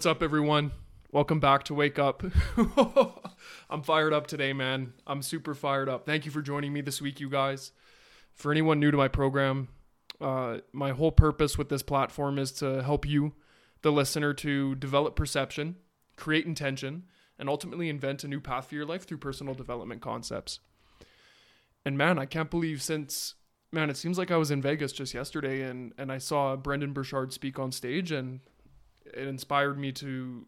What's up, everyone? Welcome back to Wake Up. I'm fired up today, man. I'm super fired up. Thank you for joining me this week, you guys. For anyone new to my program, uh, my whole purpose with this platform is to help you, the listener, to develop perception, create intention, and ultimately invent a new path for your life through personal development concepts. And man, I can't believe since man, it seems like I was in Vegas just yesterday and and I saw Brendon Burchard speak on stage and it inspired me to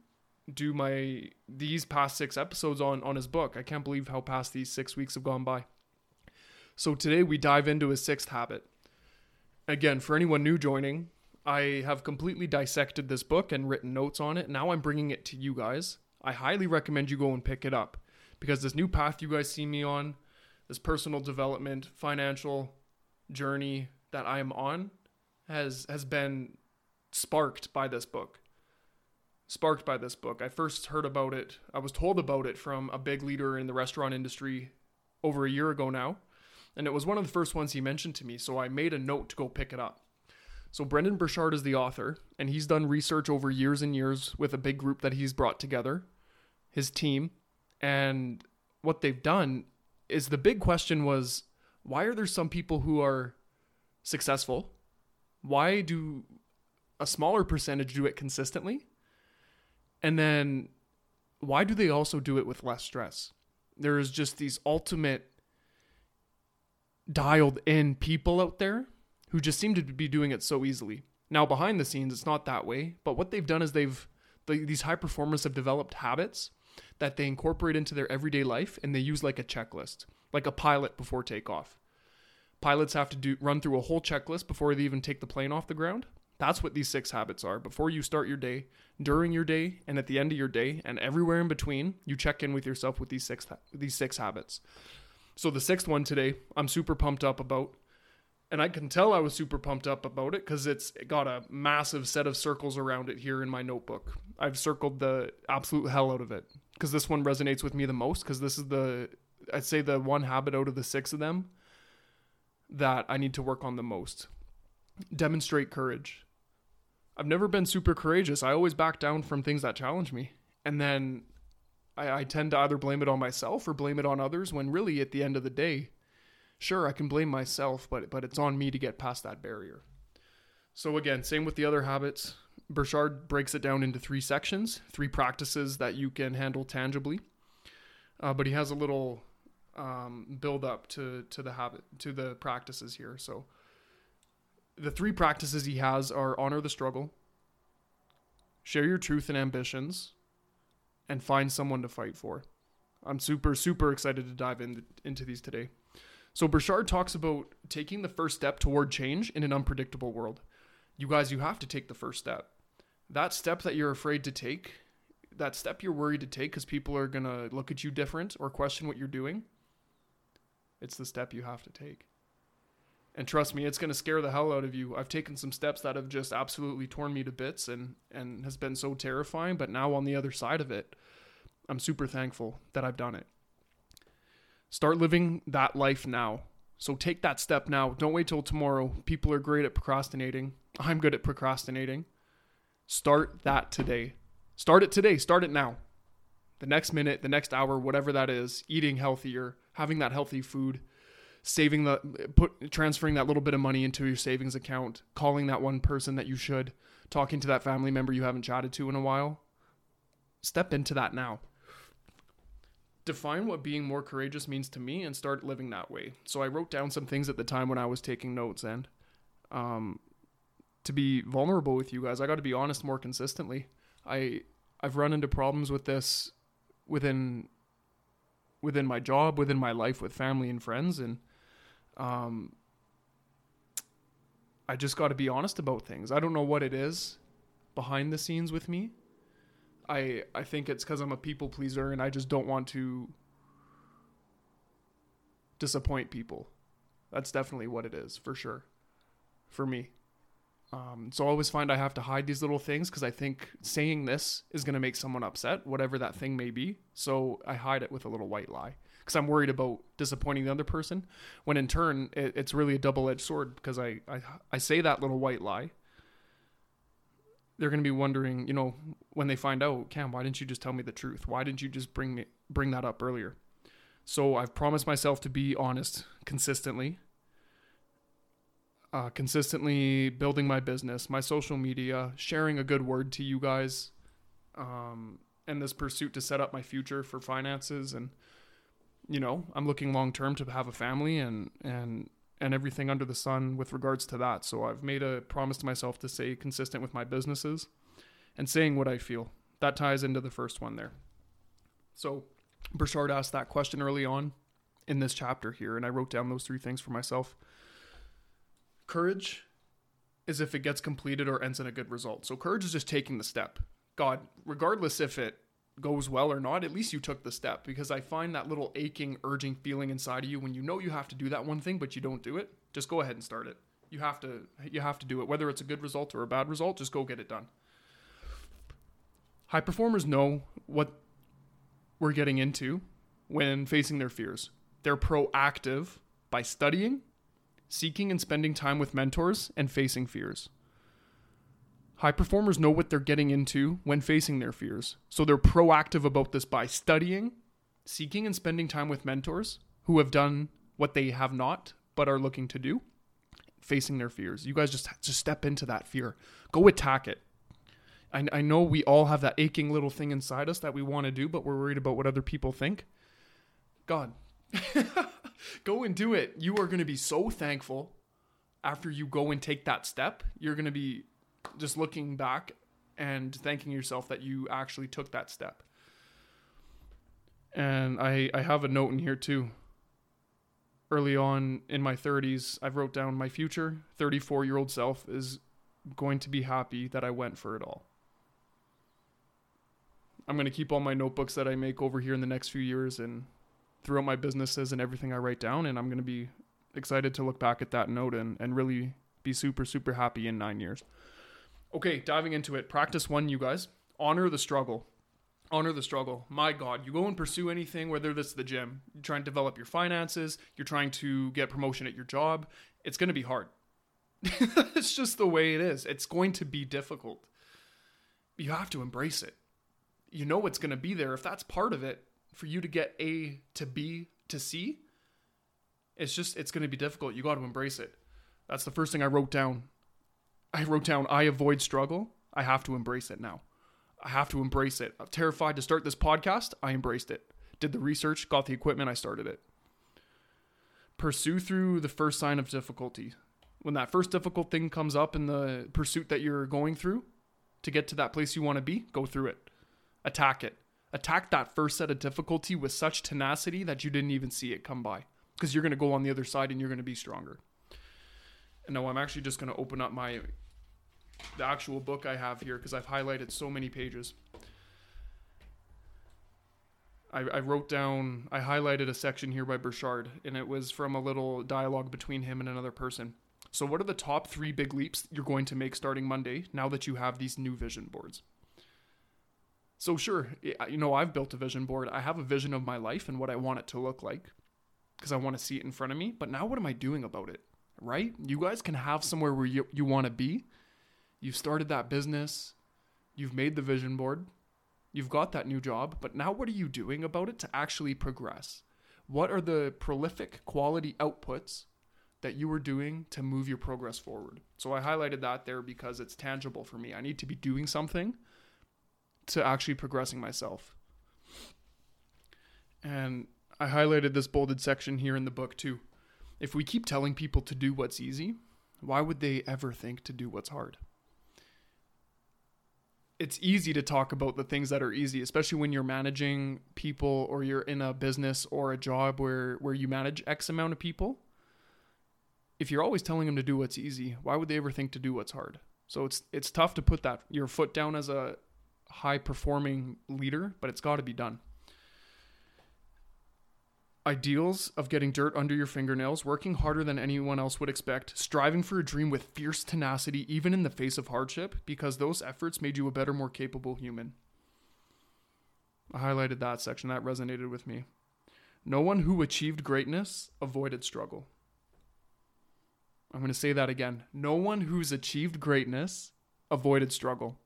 do my these past six episodes on on his book. I can't believe how past these six weeks have gone by. So today we dive into his sixth habit. Again, for anyone new joining, I have completely dissected this book and written notes on it. Now I'm bringing it to you guys. I highly recommend you go and pick it up because this new path you guys see me on, this personal development, financial journey that I am on has has been sparked by this book sparked by this book. I first heard about it, I was told about it from a big leader in the restaurant industry over a year ago now. And it was one of the first ones he mentioned to me, so I made a note to go pick it up. So Brendon Burchard is the author, and he's done research over years and years with a big group that he's brought together, his team. And what they've done is the big question was why are there some people who are successful? Why do a smaller percentage do it consistently? And then why do they also do it with less stress? There is just these ultimate dialed in people out there who just seem to be doing it so easily. Now, behind the scenes, it's not that way, but what they've done is they've, these high performers have developed habits that they incorporate into their everyday life and they use like a checklist, like a pilot before takeoff. Pilots have to do run through a whole checklist before they even take the plane off the ground. That's what these six habits are. Before you start your day, during your day, and at the end of your day, and everywhere in between, you check in with yourself with these six these six habits. So the sixth one today, I'm super pumped up about. And I can tell I was super pumped up about it because it's got a massive set of circles around it here in my notebook. I've circled the absolute hell out of it because this one resonates with me the most because this is the, I'd say, the one habit out of the six of them that I need to work on the most. Demonstrate courage. I've never been super courageous. I always back down from things that challenge me. And then I, I, tend to either blame it on myself or blame it on others when really at the end of the day, sure, I can blame myself, but, but it's on me to get past that barrier. So again, same with the other habits. Burchard breaks it down into three sections, three practices that you can handle tangibly. Uh, but he has a little um, build up to, to the habit, to the practices here. So the three practices he has are honor the struggle, share your truth and ambitions, and find someone to fight for. I'm super, super excited to dive in, into these today. So, Burchard talks about taking the first step toward change in an unpredictable world. You guys, you have to take the first step. That step that you're afraid to take, that step you're worried to take because people are going to look at you different or question what you're doing, it's the step you have to take. And trust me, it's going to scare the hell out of you. I've taken some steps that have just absolutely torn me to bits and and has been so terrifying, but now on the other side of it, I'm super thankful that I've done it. Start living that life now. So take that step now. Don't wait till tomorrow. People are great at procrastinating. I'm good at procrastinating. Start that today. Start it today. Start it now. The next minute, the next hour, whatever that is, eating healthier, having that healthy food saving the put transferring that little bit of money into your savings account, calling that one person that you should, talking to that family member you haven't chatted to in a while. Step into that now. Define what being more courageous means to me and start living that way. So I wrote down some things at the time when I was taking notes and um to be vulnerable with you guys, I got to be honest more consistently. I I've run into problems with this within within my job, within my life with family and friends and um, I just got to be honest about things. I don't know what it is behind the scenes with me. I I think it's because I'm a people pleaser and I just don't want to disappoint people. That's definitely what it is for sure, for me. Um, so I always find I have to hide these little things because I think saying this is going to make someone upset, whatever that thing may be. So I hide it with a little white lie because I'm worried about disappointing the other person. When in turn, it, it's really a double edged sword because I, I I say that little white lie, they're going to be wondering, you know, when they find out, Cam, why didn't you just tell me the truth? Why didn't you just bring me bring that up earlier? So I've promised myself to be honest consistently. Uh, consistently building my business, my social media, sharing a good word to you guys, um, and this pursuit to set up my future for finances. And you know, I'm looking long term to have a family and and and everything under the sun with regards to that. So I've made a promise to myself to stay consistent with my businesses and saying what I feel. That ties into the first one there. So Burchard asked that question early on in this chapter here, and I wrote down those three things for myself. Courage is if it gets completed or ends in a good result. So courage is just taking the step. God, regardless if it goes well or not, at least you took the step because I find that little aching, urging feeling inside of you when you know you have to do that one thing but you don't do it. Just go ahead and start it. You have to you have to do it whether it's a good result or a bad result, just go get it done. High performers know what we're getting into when facing their fears. They're proactive by studying, seeking and spending time with mentors and facing fears. High performers know what they're getting into when facing their fears. So they're proactive about this by studying, seeking and spending time with mentors who have done what they have not but are looking to do, facing their fears. You guys just just step into that fear. Go attack it. I, I know we all have that aching little thing inside us that we want to do, but we're worried about what other people think. God, go and do it. You are going to be so thankful after you go and take that step. You're going to be just looking back and thanking yourself that you actually took that step. And I, I have a note in here too. Early on in my 30s, I wrote down my future 34 year old self is going to be happy that I went for it all. I'm going to keep all my notebooks that I make over here in the next few years and throughout my businesses and everything I write down. And I'm going to be excited to look back at that note and, and really be super, super happy in nine years. Okay, diving into it. Practice one, you guys. Honor the struggle. Honor the struggle. My God, you go and pursue anything, whether this is the gym, you're trying to develop your finances, you're trying to get promotion at your job. It's going to be hard. it's just the way it is. It's going to be difficult. You have to embrace it. You know it's going to be there. If that's part of it, for you to get A to B to C, it's just, it's going to be difficult. You got to embrace it. That's the first thing I wrote down I wrote down, I avoid struggle. I have to embrace it now. I have to embrace it. I'm terrified to start this podcast. I embraced it. Did the research, got the equipment, I started it. Pursue through the first sign of difficulty. When that first difficult thing comes up in the pursuit that you're going through to get to that place you want to be, go through it. Attack it. Attack that first set of difficulty with such tenacity that you didn't even see it come by. Because you're going to go on the other side and you're going to be stronger. And now I'm actually just going to open up my the actual book I have here because I've highlighted so many pages. I, I, wrote down, I highlighted a section here by Burchard, and it was from a little dialogue between him and another person. So, what are the top three big leaps you're going to make starting Monday now that you have these new vision boards? So, sure, you know, I've built a vision board. I have a vision of my life and what I want it to look like because I want to see it in front of me. But now, what am I doing about it? Right? You guys can have somewhere where you, you want to be, You've started that business. You've made the vision board. You've got that new job. But now, what are you doing about it to actually progress? What are the prolific quality outputs that you are doing to move your progress forward? So, I highlighted that there because it's tangible for me. I need to be doing something to actually progressing myself. And I highlighted this bolded section here in the book too. If we keep telling people to do what's easy, why would they ever think to do what's hard? It's easy to talk about the things that are easy, especially when you're managing people or you're in a business or a job where where you manage X amount of people. If you're always telling them to do what's easy, why would they ever think to do what's hard? So it's it's tough to put that your foot down as a high performing leader, but it's got to be done ideals of getting dirt under your fingernails, working harder than anyone else would expect, striving for a dream with fierce tenacity, even in the face of hardship, because those efforts made you a better, more capable human. I highlighted that section, that resonated with me. No one who achieved greatness avoided struggle. I'm going to say that again. No one who's achieved greatness avoided struggle.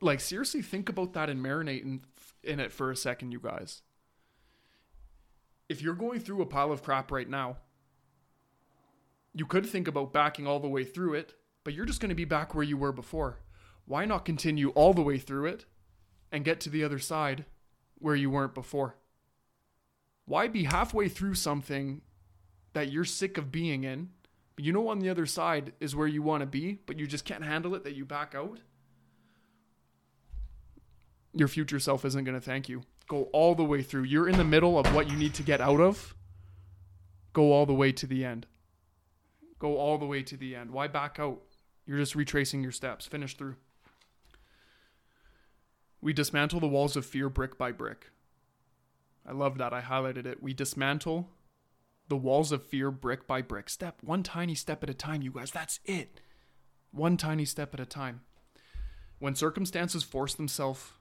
Like seriously think about that and marinate in, in it for a second, you guys. If you're going through a pile of crap right now, you could think about backing all the way through it, but you're just going to be back where you were before. Why not continue all the way through it and get to the other side where you weren't before? Why be halfway through something that you're sick of being in, but you know on the other side is where you want to be, but you just can't handle it that you back out? Your future self isn't going to thank you. Go all the way through. You're in the middle of what you need to get out of. Go all the way to the end. Go all the way to the end. Why back out? You're just retracing your steps. Finish through. We dismantle the walls of fear brick by brick. I love that. I highlighted it. We dismantle the walls of fear brick by brick. Step one tiny step at a time, you guys. That's it. One tiny step at a time. When circumstances force themselves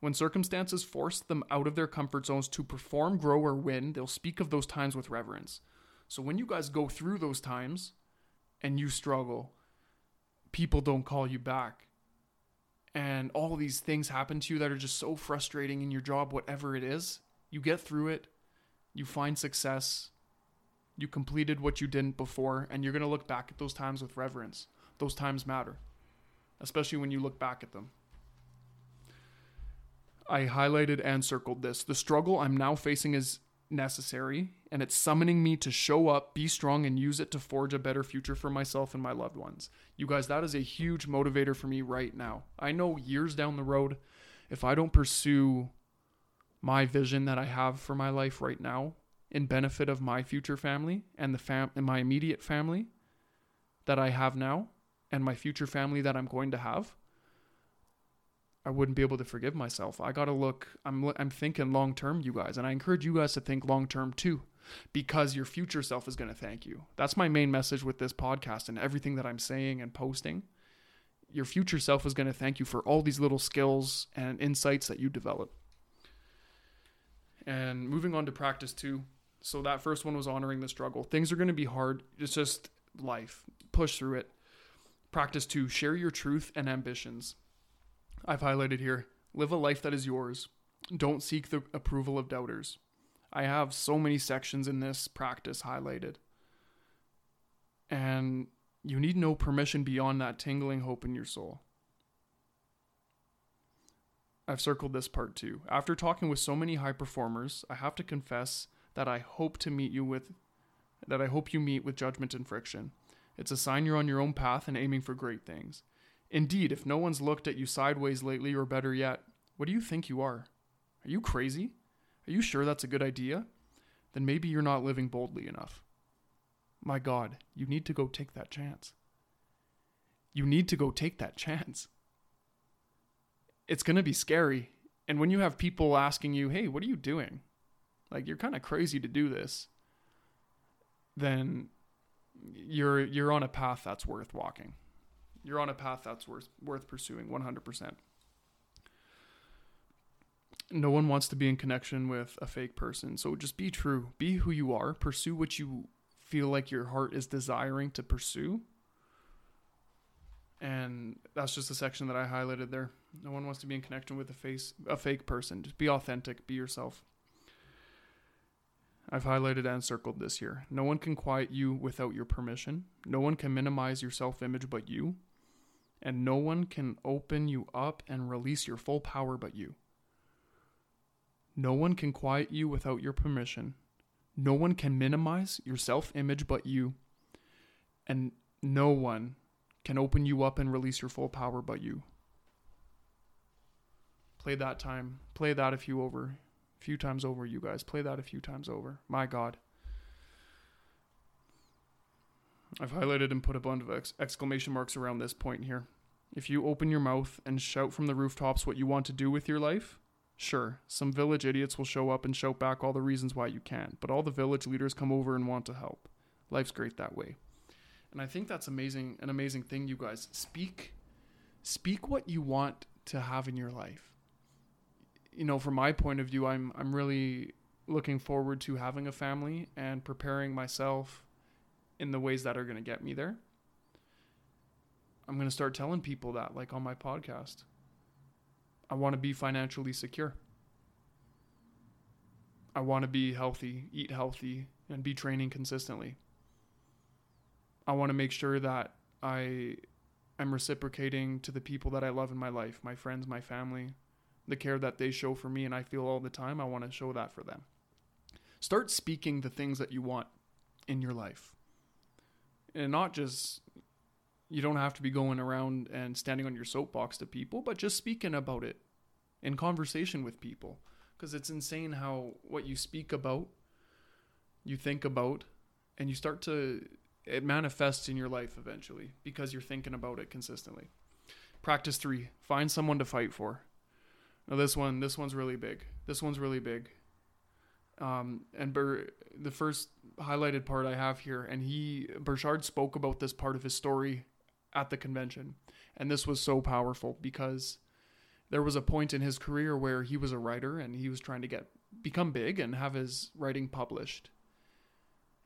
when circumstances force them out of their comfort zones to perform, grow, or win, they'll speak of those times with reverence. So when you guys go through those times and you struggle, people don't call you back. And all these things happen to you that are just so frustrating in your job, whatever it is. You get through it, you find success, you completed what you didn't before, and you're going to look back at those times with reverence. Those times matter, especially when you look back at them. I highlighted and circled this. The struggle I'm now facing is necessary, and it's summoning me to show up, be strong, and use it to forge a better future for myself and my loved ones. You guys, that is a huge motivator for me right now. I know years down the road, if I don't pursue my vision that I have for my life right now in benefit of my future family and the fam and my immediate family that I have now and my future family that I'm going to have, I wouldn't be able to forgive myself. I got to look I'm I'm thinking long term you guys and I encourage you guys to think long term too because your future self is going to thank you. That's my main message with this podcast and everything that I'm saying and posting. Your future self is going to thank you for all these little skills and insights that you develop. And moving on to practice 2. So that first one was honoring the struggle. Things are going to be hard. It's just life. Push through it. Practice 2. Share your truth and ambitions. I've highlighted here live a life that is yours. Don't seek the approval of doubters. I have so many sections in this practice highlighted. And you need no permission beyond that tingling hope in your soul. I've circled this part too. After talking with so many high performers, I have to confess that I hope to meet you with that I hope you meet with judgment and friction. It's a sign you're on your own path and aiming for great things. Indeed, if no one's looked at you sideways lately, or better yet, what do you think you are? Are you crazy? Are you sure that's a good idea? Then maybe you're not living boldly enough. My God, you need to go take that chance. You need to go take that chance. It's going to be scary. And when you have people asking you, hey, what are you doing? Like, you're kind of crazy to do this. Then you're you're on a path that's worth walking. You're on a path that's worth worth pursuing 100%. No one wants to be in connection with a fake person. So just be true. Be who you are. Pursue what you feel like your heart is desiring to pursue. And that's just a section that I highlighted there. No one wants to be in connection with a face a fake person. Just be authentic, be yourself. I've highlighted and circled this here. No one can quiet you without your permission. No one can minimize your self image but you and no one can open you up and release your full power but you. No one can quiet you without your permission. No one can minimize your self image but you. And no one can open you up and release your full power but you. Play that time. Play that a few over. A few times over, you guys. Play that a few times over. My God. I've highlighted and put a bunch of ex- exclamation marks around this point here. If you open your mouth and shout from the rooftops what you want to do with your life, sure, some village idiots will show up and shout back all the reasons why you can't, but all the village leaders come over and want to help. Life's great that way. And I think that's amazing, an amazing thing, you guys. Speak speak what you want to have in your life. You know, from my point of view, I'm I'm really looking forward to having a family and preparing myself in the ways that are going to get me there. I'm going to start telling people that, like on my podcast. I want to be financially secure. I want to be healthy, eat healthy, and be training consistently. I want to make sure that I am reciprocating to the people that I love in my life, my friends, my family, the care that they show for me and I feel all the time. I want to show that for them. Start speaking the things that you want in your life. And not just, you don't have to be going around and standing on your soapbox to people, but just speaking about it in conversation with people. Because it's insane how what you speak about, you think about, and you start to, it manifests in your life eventually because you're thinking about it consistently. Practice three find someone to fight for. Now, this one, this one's really big. This one's really big. Um, and Ber- the first highlighted part I have here, and he Burchard spoke about this part of his story at the convention, and this was so powerful because there was a point in his career where he was a writer and he was trying to get become big and have his writing published.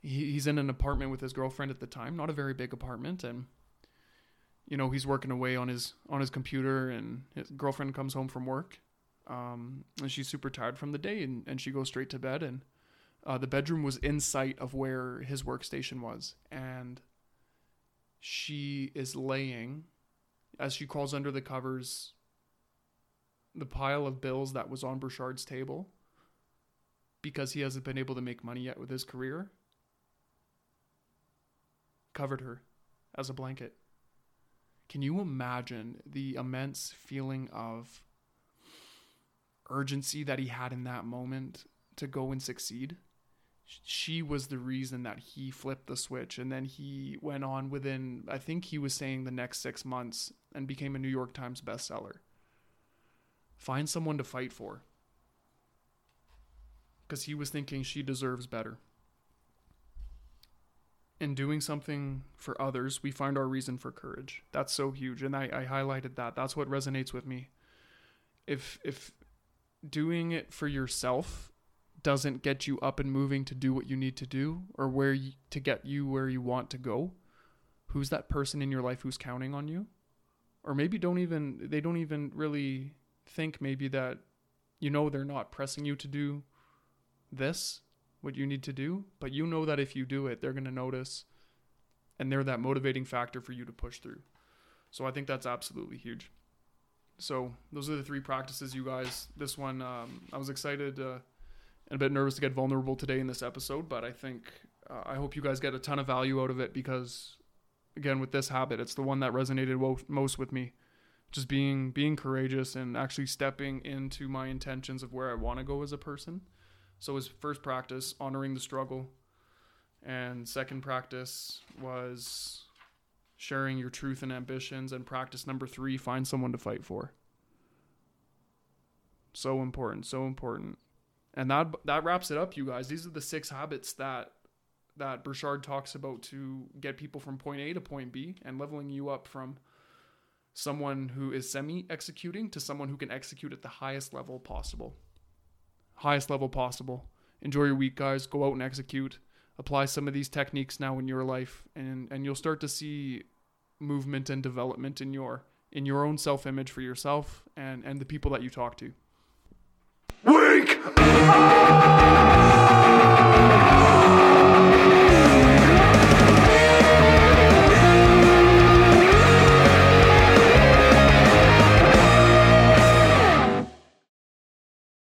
He, he's in an apartment with his girlfriend at the time, not a very big apartment, and you know he's working away on his on his computer, and his girlfriend comes home from work um, and she's super tired from the day, and, and she goes straight to bed. And uh, the bedroom was in sight of where his workstation was, and she is laying as she crawls under the covers. The pile of bills that was on Burchard's table, because he hasn't been able to make money yet with his career, covered her as a blanket. Can you imagine the immense feeling of urgency that he had in that moment to go and succeed. She was the reason that he flipped the switch. And then he went on within, I think he was saying the next six months and became a New York Times bestseller. Find someone to fight for. Because he was thinking she deserves better. In doing something for others, we find our reason for courage. That's so huge. And I, I highlighted that. That's what resonates with me. If if doing it for yourself doesn't get you up and moving to do what you need to do or where you, to get you where you want to go. Who's that person in your life who's counting on you? Or maybe don't even they don't even really think maybe that you know they're not pressing you to do this what you need to do but you know that if you do it they're going to notice and they're that motivating factor for you to push through. So i think that's absolutely huge so those are the three practices, you guys. This one, um, I was excited uh, and a bit nervous to get vulnerable today in this episode, but I think uh, I hope you guys get a ton of value out of it because, again, with this habit, it's the one that resonated wo- most with me. Just being being courageous and actually stepping into my intentions of where I want to go as a person. So his first practice, honoring the struggle, and second practice was sharing your truth and ambitions. And practice number three, find someone to fight for. So important, so important. And that that wraps it up, you guys. These are the six habits that that Burchard talks about to get people from point A to point B and leveling you up from someone who is semi executing to someone who can execute at the highest level possible. Highest level possible. Enjoy your week, guys. Go out and execute apply some of these techniques now in your life and and you'll start to see movement and development in your in your own self-image for yourself and and the people that you talk to. Up